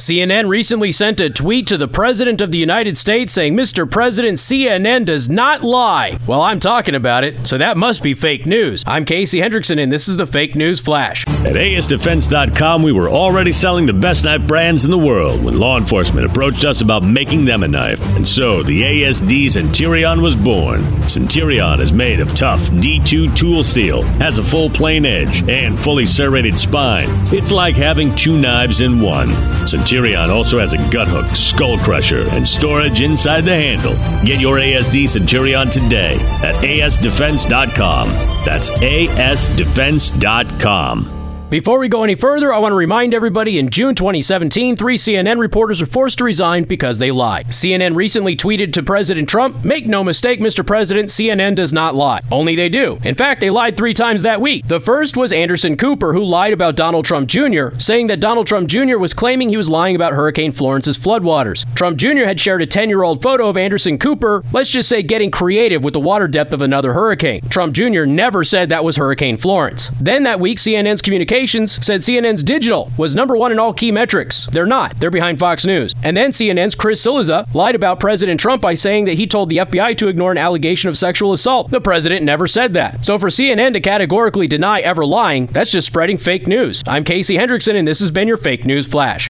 CNN recently sent a tweet to the President of the United States saying, Mr. President, CNN does not lie. Well, I'm talking about it, so that must be fake news. I'm Casey Hendrickson, and this is the Fake News Flash. At ASDefense.com, we were already selling the best knife brands in the world when law enforcement approached us about making them a knife. And so the ASD Centurion was born. Centurion is made of tough D2 tool steel, has a full plain edge, and fully serrated spine. It's like having two knives in one. Centurion also has a gut hook, skull crusher, and storage inside the handle. Get your ASD Centurion today at asdefense.com. That's asdefense.com. Before we go any further, I want to remind everybody in June 2017, three CNN reporters were forced to resign because they lied. CNN recently tweeted to President Trump, Make no mistake, Mr. President, CNN does not lie. Only they do. In fact, they lied three times that week. The first was Anderson Cooper, who lied about Donald Trump Jr., saying that Donald Trump Jr. was claiming he was lying about Hurricane Florence's floodwaters. Trump Jr. had shared a 10 year old photo of Anderson Cooper, let's just say getting creative with the water depth of another hurricane. Trump Jr. never said that was Hurricane Florence. Then that week, CNN's said CNN's digital was number one in all key metrics. They're not. They're behind Fox News. And then CNN's Chris Cillizza lied about President Trump by saying that he told the FBI to ignore an allegation of sexual assault. The president never said that. So for CNN to categorically deny ever lying, that's just spreading fake news. I'm Casey Hendrickson, and this has been your Fake News Flash.